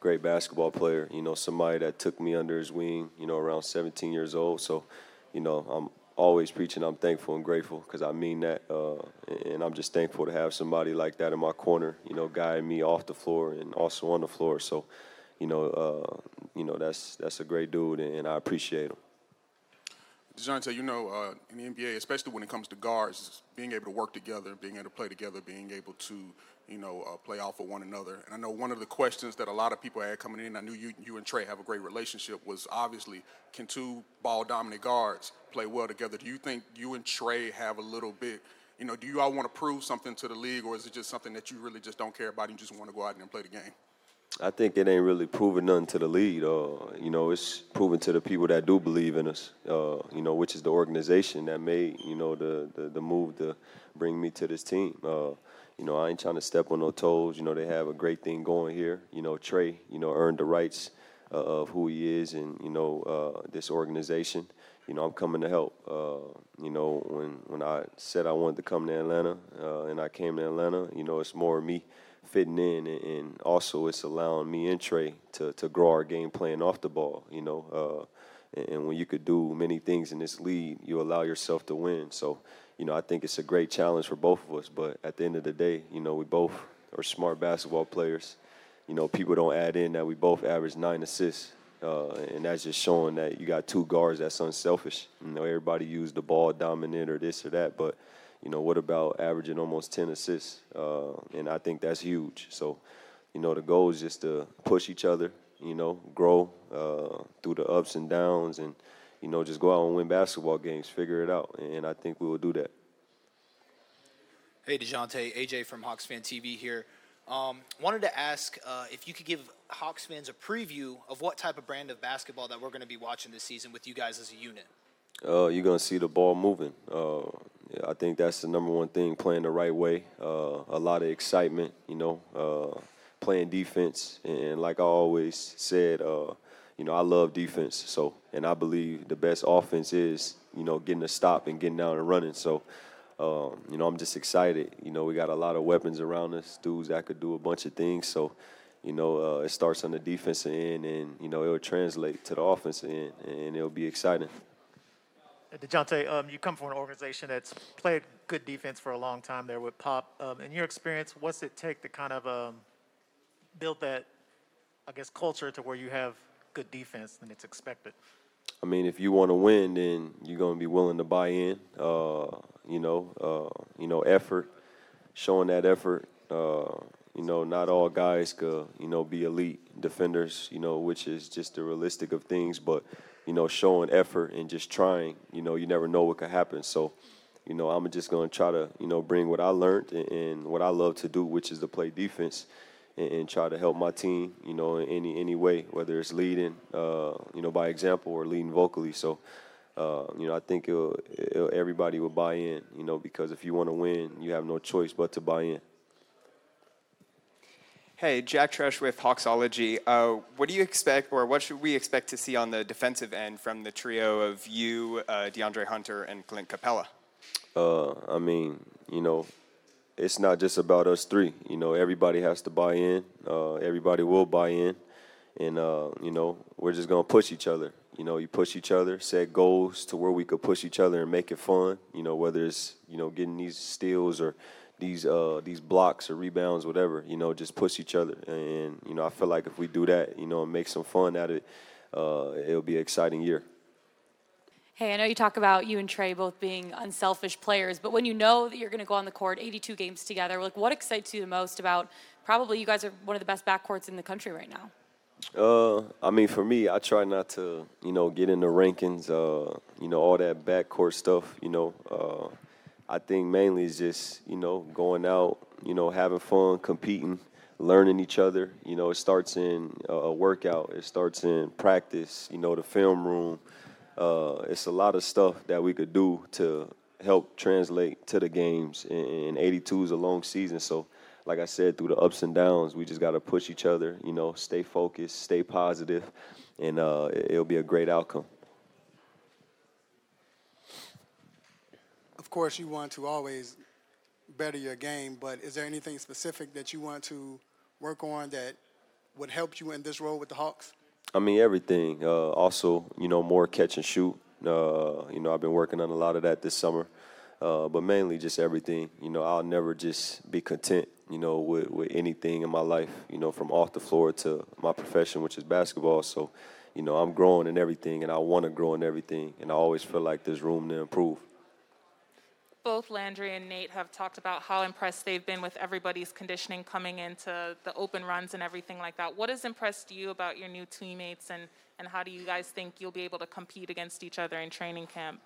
great basketball player. You know, somebody that took me under his wing. You know, around 17 years old. So, you know, I'm always preaching. I'm thankful and grateful because I mean that, uh, and I'm just thankful to have somebody like that in my corner. You know, guiding me off the floor and also on the floor. So, you know, uh, you know, that's that's a great dude, and I appreciate him. DeJounte, you know, uh, in the NBA, especially when it comes to guards, being able to work together, being able to play together, being able to, you know, uh, play off of one another. And I know one of the questions that a lot of people had coming in, I knew you, you and Trae have a great relationship, was obviously can two ball dominant guards play well together? Do you think you and Trae have a little bit, you know, do you all want to prove something to the league, or is it just something that you really just don't care about and you just want to go out and play the game? I think it ain't really proving nothing to the lead. Uh, you know, it's proven to the people that do believe in us. Uh, you know, which is the organization that made you know the the, the move to bring me to this team. Uh, you know, I ain't trying to step on no toes. You know, they have a great thing going here. You know, Trae, you know, earned the rights uh, of who he is and you know uh, this organization. You know, I'm coming to help. Uh, you know, when when I said I wanted to come to Atlanta and I came to Atlanta, you know, it's more me fitting in, and, and also it's allowing me and Trae to to grow our game playing off the ball. You know, uh, and, and when you could do many things in this league, you allow yourself to win. So, you know, I think it's a great challenge for both of us. But at the end of the day, you know, we both are smart basketball players. You know, people don't add in that we both average nine assists. Uh, and that's just showing that you got two guards that's unselfish. You know, everybody use the ball dominant or this or that, but you know, what about averaging almost 10 assists? Uh, and I think that's huge. So, you know, the goal is just to push each other, you know, grow uh, through the ups and downs and, you know, just go out and win basketball games, figure it out. And I think we will do that. Hey, DeJounte, AJ from Hawks Fan TV here. Um, wanted to ask uh, if you could give Hawks fans a preview of what type of brand of basketball that we're going to be watching this season with you guys as a unit. Uh, you're going to see the ball moving. Uh, yeah, I think that's the number one thing, playing the right way. Uh, a lot of excitement, you know, uh, playing defense. And like I always said, uh, you know, I love defense. So, and I believe the best offense is, you know, getting a stop and getting down and running. So, um, you know, I'm just excited. You know, we got a lot of weapons around us, dudes that could do a bunch of things. So, you know, uh, it starts on the defensive end, and you know, it'll translate to the offensive end, and it'll be exciting. Dejounte, um, you come from an organization that's played good defense for a long time there with Pop. Um, in your experience, what's it take to kind of um, build that, I guess, culture to where you have good defense and it's expected? I mean, if you want to win, then you're going to be willing to buy in. Uh, you know, uh, you know, effort, showing that effort. Uh, you know, not all guys could, you know, be elite defenders. You know, which is just the realistic of things. But you know, showing effort and just trying. You know, you never know what could happen. So, you know, I'm just going to try to, you know, bring what I learned and, and what I love to do, which is to play defense and, and, try to help my team, you know, in any any way, whether it's leading, uh, you know, by example or leading vocally. So, uh, you know, I think it'll, it'll, everybody will buy in, you know, because if you want to win, you have no choice but to buy in. Hey, Jack Trush with Hawksology. Uh, what do you expect, or what should we expect to see on the defensive end from the trio of you, uh, DeAndre Hunter, and Clint Capela? Uh, I mean, you know, it's not just about us three. You know, everybody has to buy in. Uh, everybody will buy in, and uh, you know, we're just gonna push each other. You know, you push each other, set goals to where we could push each other and make it fun. You know, whether it's you know getting these steals or these uh, these blocks or rebounds, whatever. You know, just push each other, and you know, I feel like if we do that, you know, and make some fun out of it, uh, it'll be an exciting year. Hey, I know you talk about you and Trae both being unselfish players, but when you know that you're going to go on the court 82 games together, like what excites you the most about probably you guys are one of the best backcourts in the country right now? Uh, I mean, for me, I try not to, you know, get in the rankings, uh, you know, all that backcourt stuff. You know, uh, I think mainly is just, you know, going out, you know, having fun, competing, learning each other. You know, it starts in a workout, it starts in practice. You know, the film room uh, it's a lot of stuff that we could do to help translate to the games. And, 82 is a long season, so like I said, through the ups and downs, we just got to push each other. You know, stay focused, stay positive, and uh, it'll be a great outcome. Course, you want to always better your game, but is there anything specific that you want to work on that would help you in this role with the Hawks? I mean everything. Uh, also, you know, more catch and shoot. Uh, you know, I've been working on a lot of that this summer, uh, but mainly just everything. You know, I'll never just be content. You know, with, with anything in my life. You know, from off the floor to my profession, which is basketball. So, you know, I'm growing in everything, and I want to grow in everything, and I always feel like there's room to improve both Landry and Nate have talked about how impressed they've been with everybody's conditioning coming into the open runs and everything like that. What has impressed you about your new teammates, and, and how do you guys think you'll be able to compete against each other in training camp?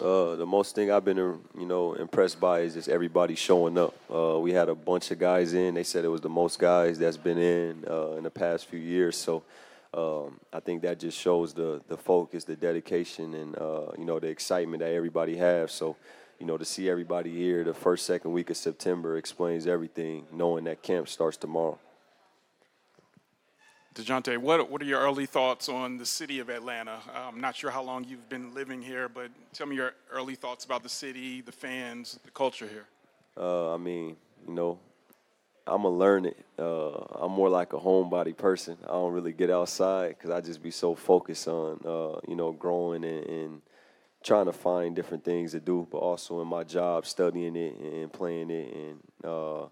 Uh, the most thing I've been, you know, impressed by is just everybody showing up. Uh, we had a bunch of guys in. They said it was the most guys that's been in uh, in the past few years. So um, I think that just shows the the focus, the dedication, and uh, you know the excitement that everybody has. So you know, to see everybody here the first, second week of September explains everything, knowing that camp starts tomorrow. DeJounte, what, what are your early thoughts on the city of Atlanta? I'm not sure how long you've been living here, but tell me your early thoughts about the city, the fans, the culture here. Uh, I mean, you know, I'm a learn it. Uh, I'm more like a homebody person. I don't really get outside because I just be so focused on, uh, you know, growing and, and, trying to find different things to do, but also in my job, studying it and playing it. And, uh,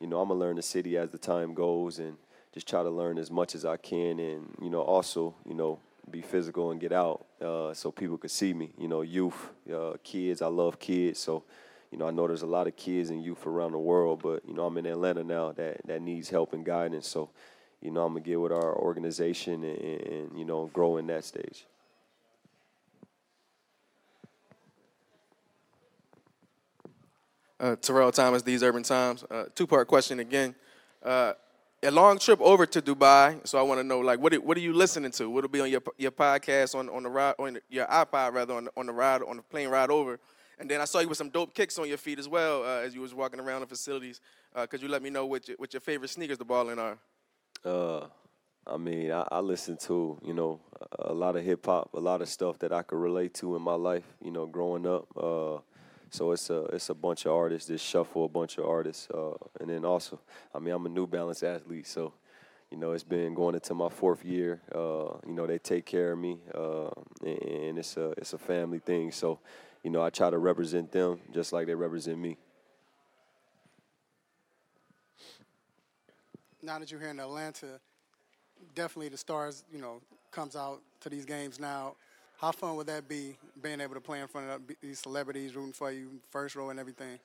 you know, I'm going to learn the city as the time goes and – just try to learn as much as I can, and you know, also, you know, be physical and get out uh, so people could see me. You know, youth, uh, kids. I love kids, so you know, I know there's a lot of kids and youth around the world, but you know, I'm in Atlanta now that that needs help and guidance. So, you know, I'm gonna get with our organization and, and you know, grow in that stage. Uh, Terrell Thomas, These Urban Times. Uh, two part question again. Uh, a long trip over to Dubai. So I want to know, like, what what are you listening to? What'll be on your your podcast on on the ride on your iPod rather on the, on the ride on the plane ride over? And then I saw you with some dope kicks on your feet as well uh, as you was walking around the facilities. Uh, could you let me know what your, what your favorite sneakers to ball in are? Uh, I mean, I, I listen to you know a lot of hip hop, a lot of stuff that I could relate to in my life. You know, growing up. So it's a it's a bunch of artists that shuffle a bunch of artists, uh, and then also, I mean, I'm a New Balance athlete, so you know it's been going into my fourth year. Uh, you know they take care of me, uh, and it's a it's a family thing. So you know I try to represent them just like they represent me. Now that you're here in Atlanta, definitely the stars, you know, comes out to these games now. How fun would that be, being able to play in front of these celebrities rooting for you, first row and everything?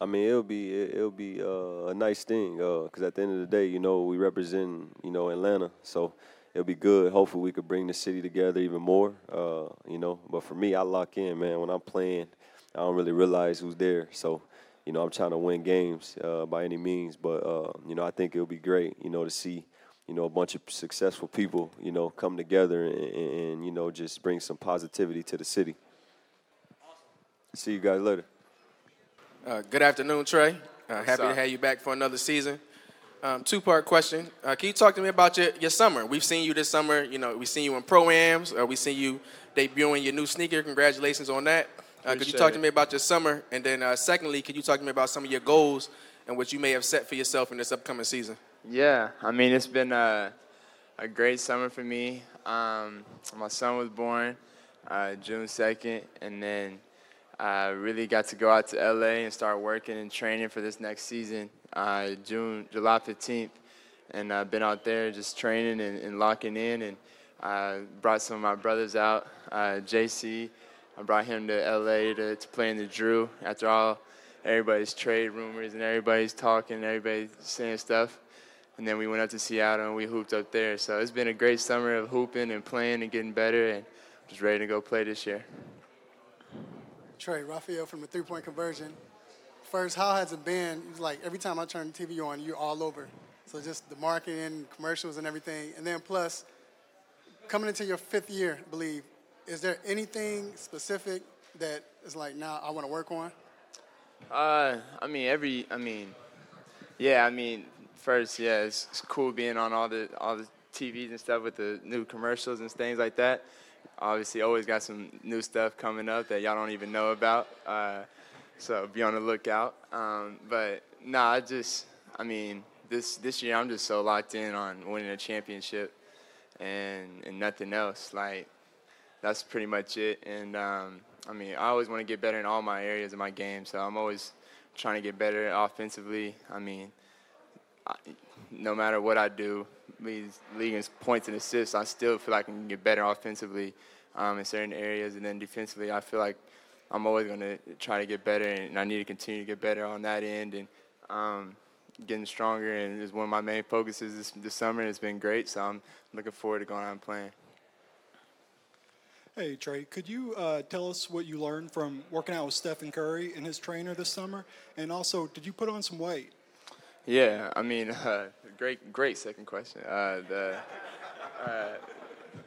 I mean, it'll be it'll be uh, a nice thing because uh, at the end of the day, you know, we represent you know Atlanta, so it'll be good. Hopefully, we could bring the city together even more. Uh, you know, but for me, I lock in, man. When I'm playing, I don't really realize who's there, so you know, I'm trying to win games uh, by any means. But uh, you know, I think it'll be great, you know, to see you know, a bunch of successful people, you know, come together and, and you know, just bring some positivity to the city. See you guys later. Uh, good afternoon, Trae. Uh, happy up? to have you back for another season. Um, two part question. Uh, can you talk to me about your, your summer? We've seen you this summer. You know, we've seen you in pro ams. Uh, we've seen you debuting your new sneaker. Congratulations on that. Uh, could you talk it. to me about your summer? And then, uh, secondly, could you talk to me about some of your goals and what you may have set for yourself in this upcoming season? Yeah, I mean, it's been a, a great summer for me. Um, my son was born uh, June 2nd, and then I really got to go out to LA and start working and training for this next season, uh, June, July 15th. And I've been out there just training and, and locking in, and I brought some of my brothers out. Uh, JC, I brought him to LA to, to play in the Drew after all everybody's trade rumors and everybody's talking, everybody's saying stuff and then we went up to Seattle and we hooped up there. So it's been a great summer of hooping and playing and getting better, and just ready to go play this year. Trae, Raphael from the three-point conversion. First, how has it been? It's like every time I turn the TV on, you're all over. So just the marketing, commercials, and everything. And then plus, coming into your fifth year, I believe, is there anything specific that is like now I want to work on? Uh, I mean every, I mean, yeah, I mean first, yeah, it's, it's, cool being on all the all the TVs and stuff with the new commercials and things like that. Obviously, always got some new stuff coming up that y'all don't even know about. Uh, so be on the lookout. Um, but nah, I just, I mean, this this year I'm just so locked in on winning a championship and and nothing else. Like that's pretty much it. And um, I mean, I always want to get better in all my areas of my game. So I'm always trying to get better offensively. I mean, no matter what I do, leading points and assists, I still feel like I can get better offensively um, in certain areas, and then defensively, I feel like I'm always going to try to get better, and I need to continue to get better on that end and um, getting stronger. And is one of my main focuses this, this summer, it's been great. So I'm looking forward to going out and playing. Hey Trae, could you uh, tell us what you learned from working out with Stephen Curry and his trainer this summer? And also, did you put on some weight? Yeah, I mean, uh, great, great second question. Uh, the, uh,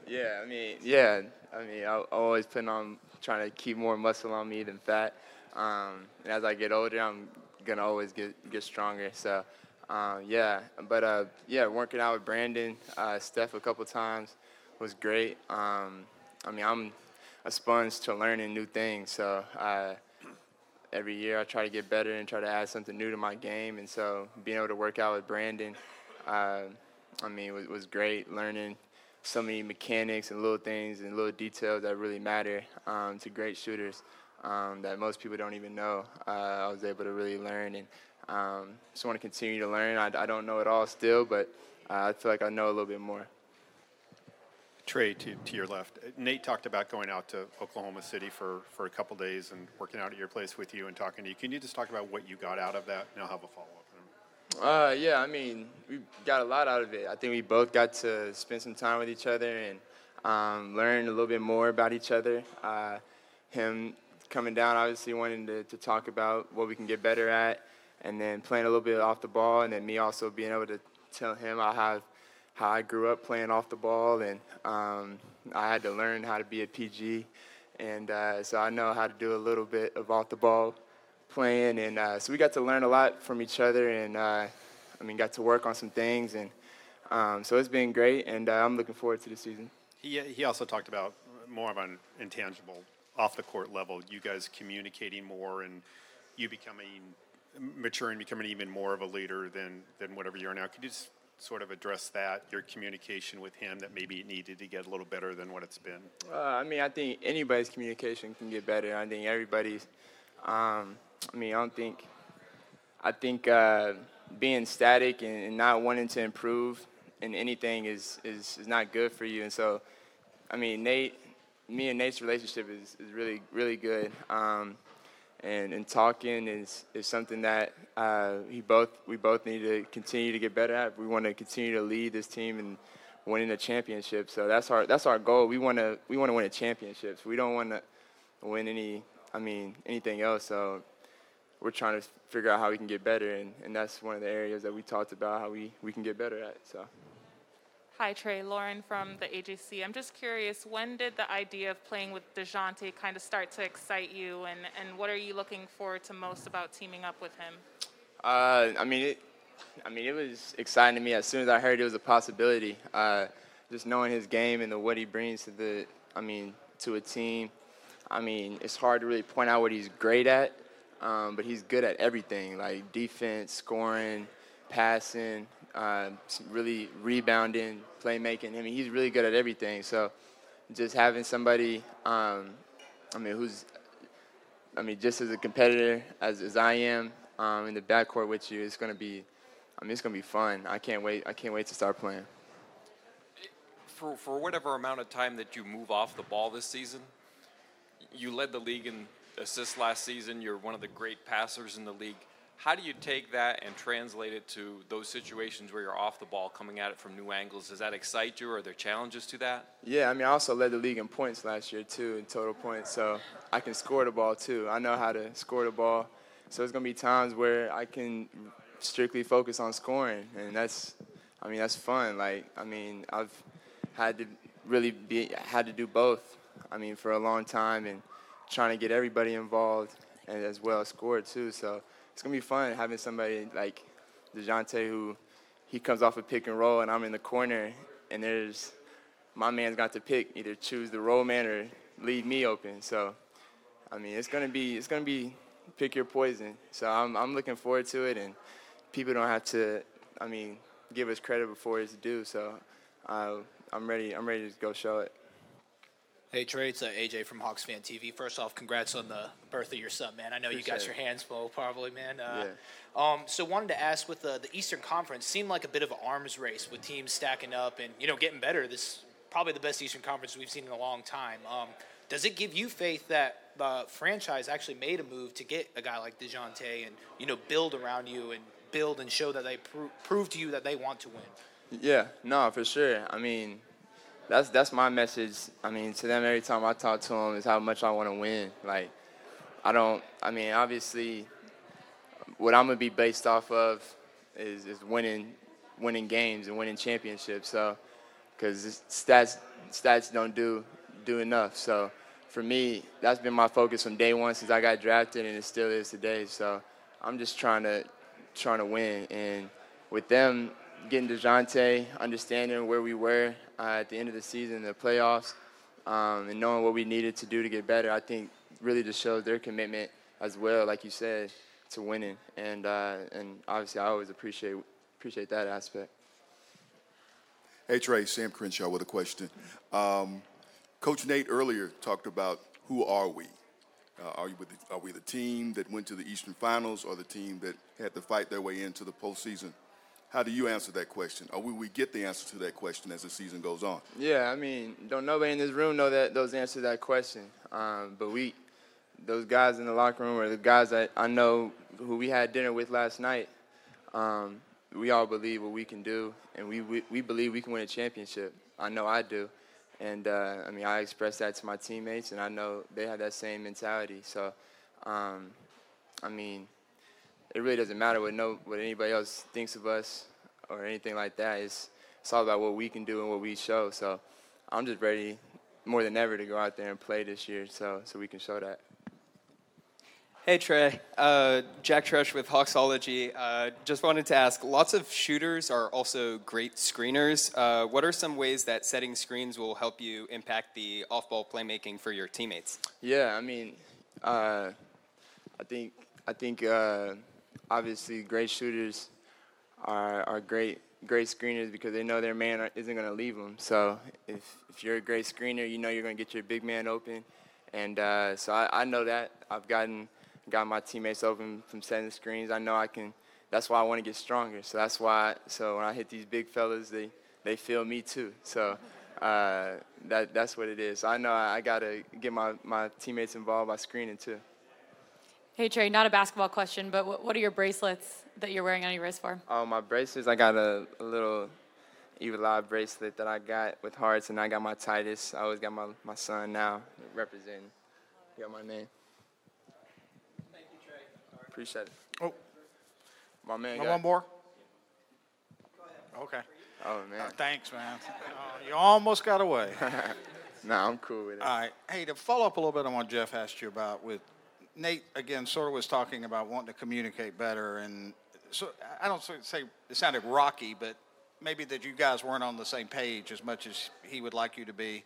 yeah, I mean, yeah, I mean, I, always put on trying to keep more muscle on me than fat. Um, and as I get older, I'm gonna always get get stronger. So, uh, yeah, but uh, yeah, working out with Brandon, uh, Steph a couple times was great. Um, I mean, I'm a sponge to learning new things, so uh, every year I try to get better and try to add something new to my game. And so being able to work out with Brandon, uh, I mean, was, was great. Learning so many mechanics and little things and little details that really matter um, to great shooters um, that most people don't even know. Uh, I was able to really learn and um, just want to continue to learn. I, I don't know it all still, but uh, I feel like I know a little bit more. Trae, to, to your left, Nate talked about going out to Oklahoma City for, for a couple days and working out at your place with you and talking to you. Can you just talk about what you got out of that? And I'll have a follow up. Uh, yeah, I mean, we got a lot out of it. I think we both got to spend some time with each other and um, learn a little bit more about each other. Uh, him coming down, obviously wanting to, to talk about what we can get better at, and then playing a little bit off the ball, and then me also being able to tell him I have how I grew up playing off the ball, and um, I had to learn how to be a PG, and uh, so I know how to do a little bit of off the ball playing, and uh, so we got to learn a lot from each other, and uh, I mean, got to work on some things, and um, so it's been great, and uh, I'm looking forward to the season. He, he also talked about more of an intangible off the court level, you guys communicating more and you becoming maturing, becoming even more of a leader than than whatever you are now. Could you just sort of address that, your communication with him, that maybe it needed to get a little better than what it's been? Uh, I mean, I think anybody's communication can get better. I think everybody's. Um, I mean, I don't think. I think uh, being static and, and, not wanting to improve in anything is, is is not good for you. And so, I mean, Nate me and Nate's relationship is, is really really good. Um, and, and talking is, is something that uh, he both we both need to continue to get better at. We want to continue to lead this team and winning a championship. So that's our that's our goal. We want to we want to win a championship. We don't want to win any I mean anything else. So we're trying to figure out how we can get better, and, and that's one of the areas that we talked about how we, we can get better at. So. Hi, Trae. Lauren from the AJC. I'm just curious, when did the idea of playing with DeJounte kind of start to excite you, and, and what are you looking forward to most about teaming up with him? Uh, I mean, it, I mean, it was exciting to me as soon as I heard it was a possibility. Uh, just knowing his game and the, what he brings to the, I mean, to a team. I mean, it's hard to really point out what he's great at, um, but he's good at everything, like defense, scoring, passing, uh, really rebounding, playmaking. I mean, he's really good at everything. So just having somebody, um, I mean, who's, I mean, just as a competitor as, as I am um, in the backcourt with you, it's going to be, I mean, it's going to be fun. I can't wait. I can't wait to start playing. For, for whatever amount of time that you move off the ball this season, you led the league in assists last season. You're one of the great passers in the league. How do you take that and translate it to those situations where you're off the ball, coming at it from new angles? Does that excite you? Or are there challenges to that? Yeah, I mean, I also led the league in points last year too, in total points. So I can score the ball too. I know how to score the ball. So it's gonna be times where I can strictly focus on scoring, and that's, I mean, that's fun. Like, I mean, I've had to really be had to do both. I mean, for a long time, and trying to get everybody involved and as well score too. So it's gonna be fun having somebody like Dejounte who he comes off a pick and roll and I'm in the corner and there's my man's got to pick either choose the roll man or leave me open. So I mean it's gonna be it's gonna be pick your poison. So I'm I'm looking forward to it and people don't have to I mean give us credit before it's due. So uh, I'm ready I'm ready to go show it. Hey Trae, it's uh, AJ from Hawks Fan TV. First off, congrats on the birth of your son, man. I know Appreciate you got your hands full, probably, man. Uh, yeah. Um, so wanted to ask, with the, the Eastern Conference, seemed like a bit of an arms race with teams stacking up and you know getting better. This probably the best Eastern Conference we've seen in a long time. Um, does it give you faith that the franchise actually made a move to get a guy like Dejounte and you know build around you and build and show that they pro- prove to you that they want to win? Yeah, no, for sure. I mean that's that's my message. I mean, to them every time I talk to them is how much I want to win. Like, I don't. I mean, obviously, what I'm gonna be based off of is is winning, winning games and winning championships. So, because stats stats don't do do enough. So, for me, that's been my focus from day one since I got drafted, and it still is today. So, I'm just trying to trying to win and with them getting Dejounte, understanding where we were uh, at the end of the season, the playoffs, um, and knowing what we needed to do to get better, I think really just shows their commitment as well, like you said, to winning. And uh, and obviously, I always appreciate appreciate that aspect. Hey Trae, Sam Crenshaw with a question. Um, Coach Nate earlier talked about who are we? Uh, are, the, are we the team that went to the Eastern Finals or the team that had to fight their way into the postseason? How do you answer that question? Or will we get the answer to that question as the season goes on? Yeah, I mean, don't nobody in this room know that those answers that question. Um, but we, those guys in the locker room, or the guys that I know who we had dinner with last night, um, we all believe what we can do, and we, we, we believe we can win a championship. I know I do. And uh, I mean, I express that to my teammates, and I know they have that same mentality. So, um, I mean, it really doesn't matter what no what anybody else thinks of us or anything like that. It's it's all about what we can do and what we show. So, I'm just ready more than ever to go out there and play this year, so so we can show that. Hey Trae, uh, Jack Trush with Hawksology. Uh, just wanted to ask, lots of shooters are also great screeners. Uh, what are some ways that setting screens will help you impact the off-ball playmaking for your teammates? Yeah, I mean, uh, I think I think uh, obviously great shooters are are great great screeners because they know their man isn't going to leave them. So if if you're a great screener, you know you're going to get your big man open, and uh, so I, I know that I've gotten got my teammates open from setting screens. I know I can. That's why I want to get stronger. So that's why. So when I hit these big fellas, they they feel me too. So uh, that that's what it is. So I know I, I got to get my my teammates involved by screening too. Hey Trae, not a basketball question, but what, what are your bracelets that you're wearing on your wrist for? Oh, my bracelets. I got a, a little Evil Eye bracelet that I got with hearts, and I got my Tydus. I always got my, my son now representing. You got my name. Thank you, Trae. Appreciate it. Oh. My man. No got- one more? Okay. Oh, man. Uh, thanks, man. Uh, you almost got away. nah, I'm cool with it. All right. Hey, to follow up a little bit on what Jeff asked you about with Nate, again, sort of was talking about wanting to communicate better. And so I don't say it sounded rocky, but maybe that you guys weren't on the same page as much as he would like you to be,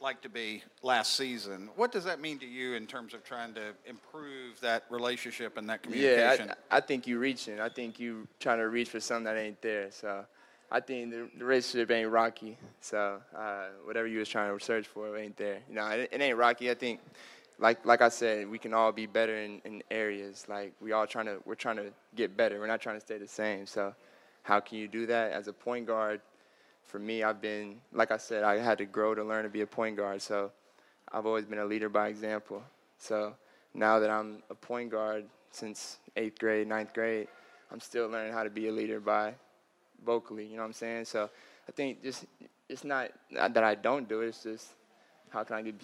like to be last season. What does that mean to you in terms of trying to improve that relationship and that communication? Yeah, I, I think you reaching. I think you trying to reach for something that ain't there. So I think the, the relationship ain't rocky. So uh, whatever you was trying to search for ain't there. You know, it, it ain't rocky. I think, like like I said, we can all be better in, in areas. Like we all trying to we're trying to get better. We're not trying to stay the same. So how can you do that as a point guard? For me, I've been like I said, I had to grow to learn to be a point guard. So I've always been a leader by example. So now that I'm a point guard since eighth grade, ninth grade, I'm still learning how to be a leader by vocally. You know what I'm saying? So I think just it's not that I don't do it. It's just how can I get,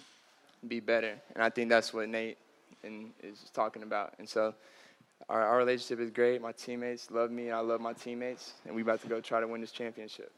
be better? And I think that's what Nate and is talking about. And so our, our relationship is great. My teammates love me. I love my teammates, and we about to go try to win this championship.